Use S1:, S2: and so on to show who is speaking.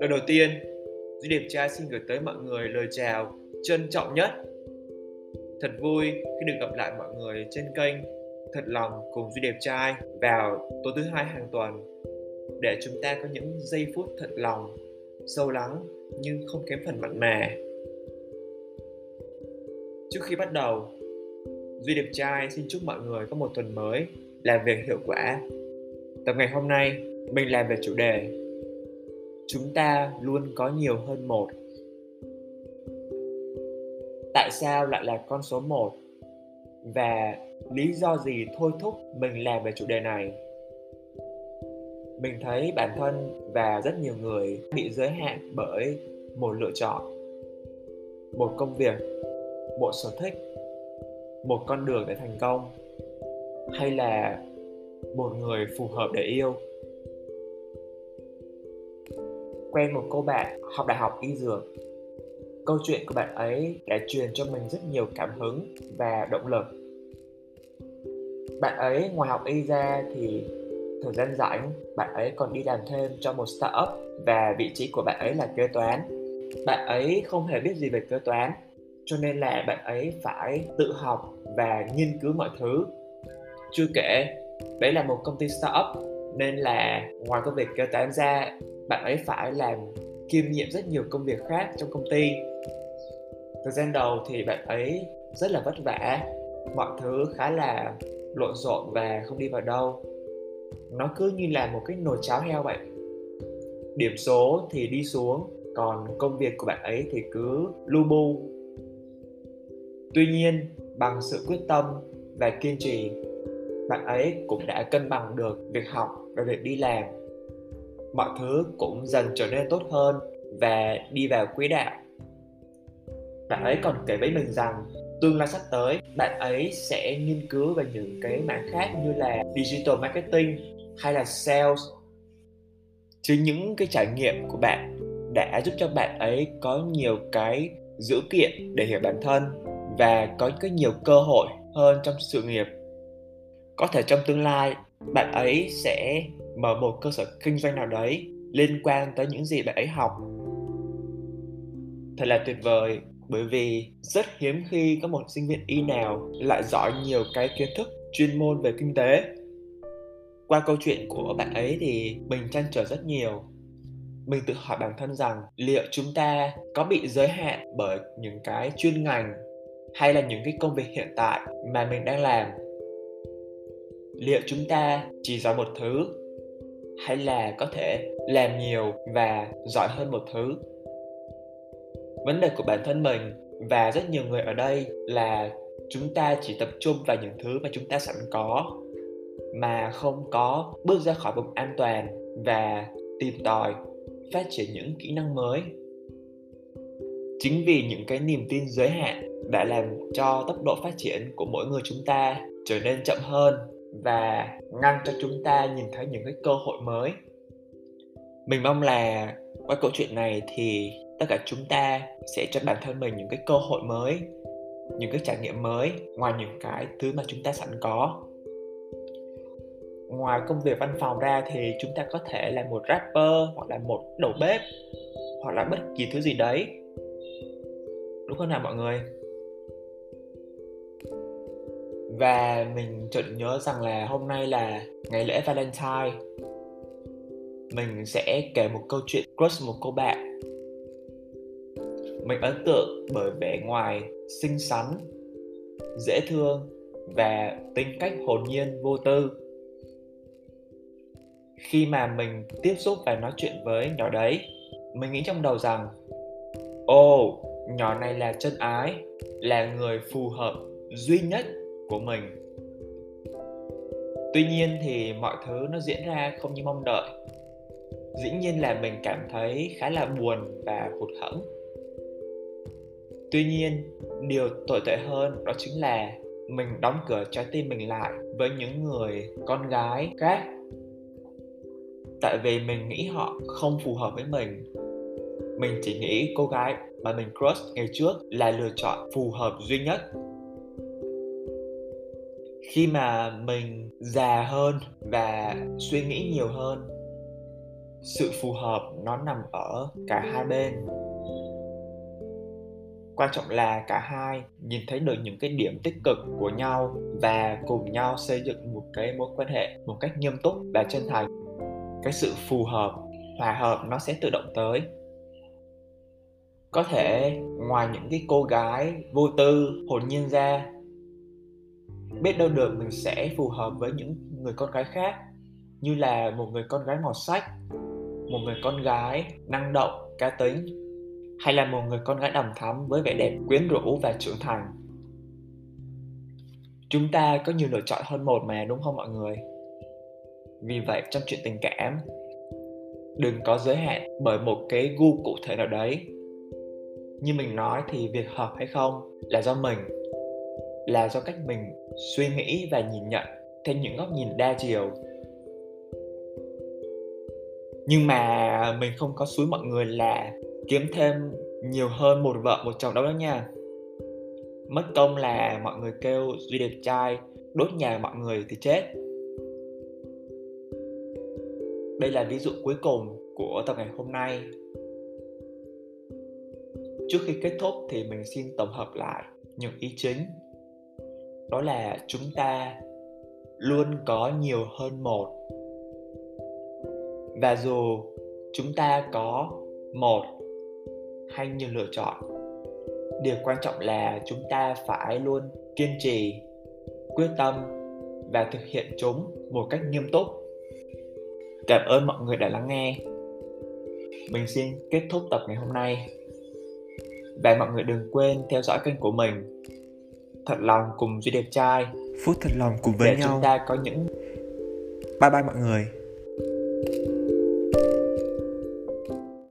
S1: Lời đầu tiên, Duy Đẹp Trai xin gửi tới mọi người lời chào trân trọng nhất. Thật vui khi được gặp lại mọi người trên kênh Thật lòng cùng Duy Đẹp Trai vào tối thứ hai hàng tuần để chúng ta có những giây phút thật lòng, sâu lắng nhưng không kém phần mặn mà. Trước khi bắt đầu, Duy Đẹp Trai xin chúc mọi người có một tuần mới làm việc hiệu quả. Tập ngày hôm nay, mình làm về chủ đề Chúng ta luôn có nhiều hơn một. Tại sao lại là con số 1? Và lý do gì thôi thúc mình làm về chủ đề này? Mình thấy bản thân và rất nhiều người bị giới hạn bởi một lựa chọn, một công việc, một sở thích một con đường để thành công hay là một người phù hợp để yêu? Quen một cô bạn học đại học y dược. Câu chuyện của bạn ấy đã truyền cho mình rất nhiều cảm hứng và động lực. Bạn ấy ngoài học y ra thì thời gian rảnh, bạn ấy còn đi làm thêm cho một startup và vị trí của bạn ấy là kế toán. Bạn ấy không hề biết gì về kế toán, cho nên là bạn ấy phải tự học và nghiên cứu mọi thứ chưa kể, đấy là một công ty startup, nên là ngoài công việc kế toán ra, bạn ấy phải làm kiêm nhiệm rất nhiều công việc khác trong công ty. Thời gian đầu thì bạn ấy rất là vất vả, mọi thứ khá là lộn xộn và không đi vào đâu. Nó cứ như là một cái nồi cháo heo vậy. Điểm số thì đi xuống, còn công việc của bạn ấy thì cứ lu bu. Tuy nhiên, bằng sự quyết tâm và kiên trì bạn ấy cũng đã cân bằng được việc học và việc đi làm. Mọi thứ cũng dần trở nên tốt hơn và đi vào quỹ đạo. Bạn ấy còn kể với mình rằng, tương lai sắp tới, bạn ấy sẽ nghiên cứu về những cái mảng khác như là digital marketing hay là sales. Chứ những cái trải nghiệm của bạn đã giúp cho bạn ấy có nhiều cái dữ kiện để hiểu bản thân và có cái nhiều cơ hội hơn trong sự nghiệp có thể trong tương lai, bạn ấy sẽ mở một cơ sở kinh doanh nào đấy liên quan tới những gì bạn ấy học. Thật là tuyệt vời, bởi vì rất hiếm khi có một sinh viên y nào lại giỏi nhiều cái kiến thức chuyên môn về kinh tế. Qua câu chuyện của bạn ấy thì mình trăn trở rất nhiều. Mình tự hỏi bản thân rằng liệu chúng ta có bị giới hạn bởi những cái chuyên ngành hay là những cái công việc hiện tại mà mình đang làm? Liệu chúng ta chỉ giỏi một thứ, hay là có thể làm nhiều và giỏi hơn một thứ? Vấn đề của bản thân mình và rất nhiều người ở đây là chúng ta chỉ tập trung vào những thứ mà chúng ta sẵn có, mà không có bước ra khỏi vùng an toàn và tìm tòi, phát triển những kỹ năng mới. Chính vì những cái niềm tin giới hạn đã làm cho tốc độ phát triển của mỗi người chúng ta trở nên chậm hơn và ngăn cho chúng ta nhìn thấy những cái cơ hội mới. Mình mong là qua câu chuyện này thì tất cả chúng ta sẽ cho bản thân mình những cái cơ hội mới, những cái trải nghiệm mới ngoài những cái thứ mà chúng ta sẵn có. Ngoài công việc văn phòng ra thì chúng ta có thể là một rapper hoặc là một đầu bếp hoặc là bất kỳ thứ gì đấy. Đúng không nào mọi người? Và mình chợt nhớ rằng là hôm nay là ngày lễ Valentine. Mình sẽ kể một câu chuyện crush một cô bạn. Mình ấn tượng bởi vẻ ngoài xinh xắn dễ thương và tính cách hồn nhiên vô tư. Khi mà mình tiếp xúc và nói chuyện với nhỏ đấy mình nghĩ trong đầu rằng ồ oh, nhỏ này là chân ái là người phù hợp duy nhất của mình. Tuy nhiên thì mọi thứ nó diễn ra không như mong đợi. Dĩ nhiên là mình cảm thấy khá là buồn và hụt hẫng. Tuy nhiên, điều tồi tệ hơn đó chính là mình đóng cửa trái tim mình lại với những người con gái khác. Tại vì mình nghĩ họ không phù hợp với mình. Mình chỉ nghĩ cô gái mà mình crush ngày trước là lựa chọn phù hợp duy nhất khi mà mình già hơn và suy nghĩ nhiều hơn, sự phù hợp nó nằm ở cả hai bên. Quan trọng là cả hai nhìn thấy được những cái điểm tích cực của nhau và cùng nhau xây dựng một cái mối quan hệ một cách nghiêm túc và chân thành. Cái sự phù hợp, hòa hợp nó sẽ tự động tới. Có thể ngoài những cái cô gái vô tư, hồn nhiên ra biết đâu được mình sẽ phù hợp với những người con gái khác. Như là một người con gái mọt sách, một người con gái năng động, cá tính, hay là một người con gái đầm thắm với vẻ đẹp quyến rũ và trưởng thành. Chúng ta có nhiều lựa chọn hơn một mà, đúng không mọi người? Vì vậy, trong chuyện tình cảm, đừng có giới hạn bởi một cái gu cụ thể nào đấy. Như mình nói thì việc hợp hay không là do mình, là do cách mình suy nghĩ và nhìn nhận theo những góc nhìn đa chiều. Nhưng mà mình không có suối mọi người là kiếm thêm nhiều hơn một vợ, một chồng đâu đó nha. Mất công là mọi người kêu duy đẹp trai, đốt nhà mọi người thì chết. Đây là ví dụ cuối cùng của tập ngày hôm nay. Trước khi kết thúc thì mình xin tổng hợp lại những ý chính đó là chúng ta luôn có nhiều hơn một. Và dù chúng ta có một hay nhiều lựa chọn, điều quan trọng là chúng ta phải luôn kiên trì, quyết tâm và thực hiện chúng một cách nghiêm túc. Cảm ơn mọi người đã lắng nghe. Mình xin kết thúc tập ngày hôm nay. Và mọi người đừng quên theo dõi kênh của mình thật lòng cùng duy đẹp trai.
S2: Phút thật lòng cùng với
S1: để
S2: nhau.
S1: chúng ta có những
S2: bye bye mọi người.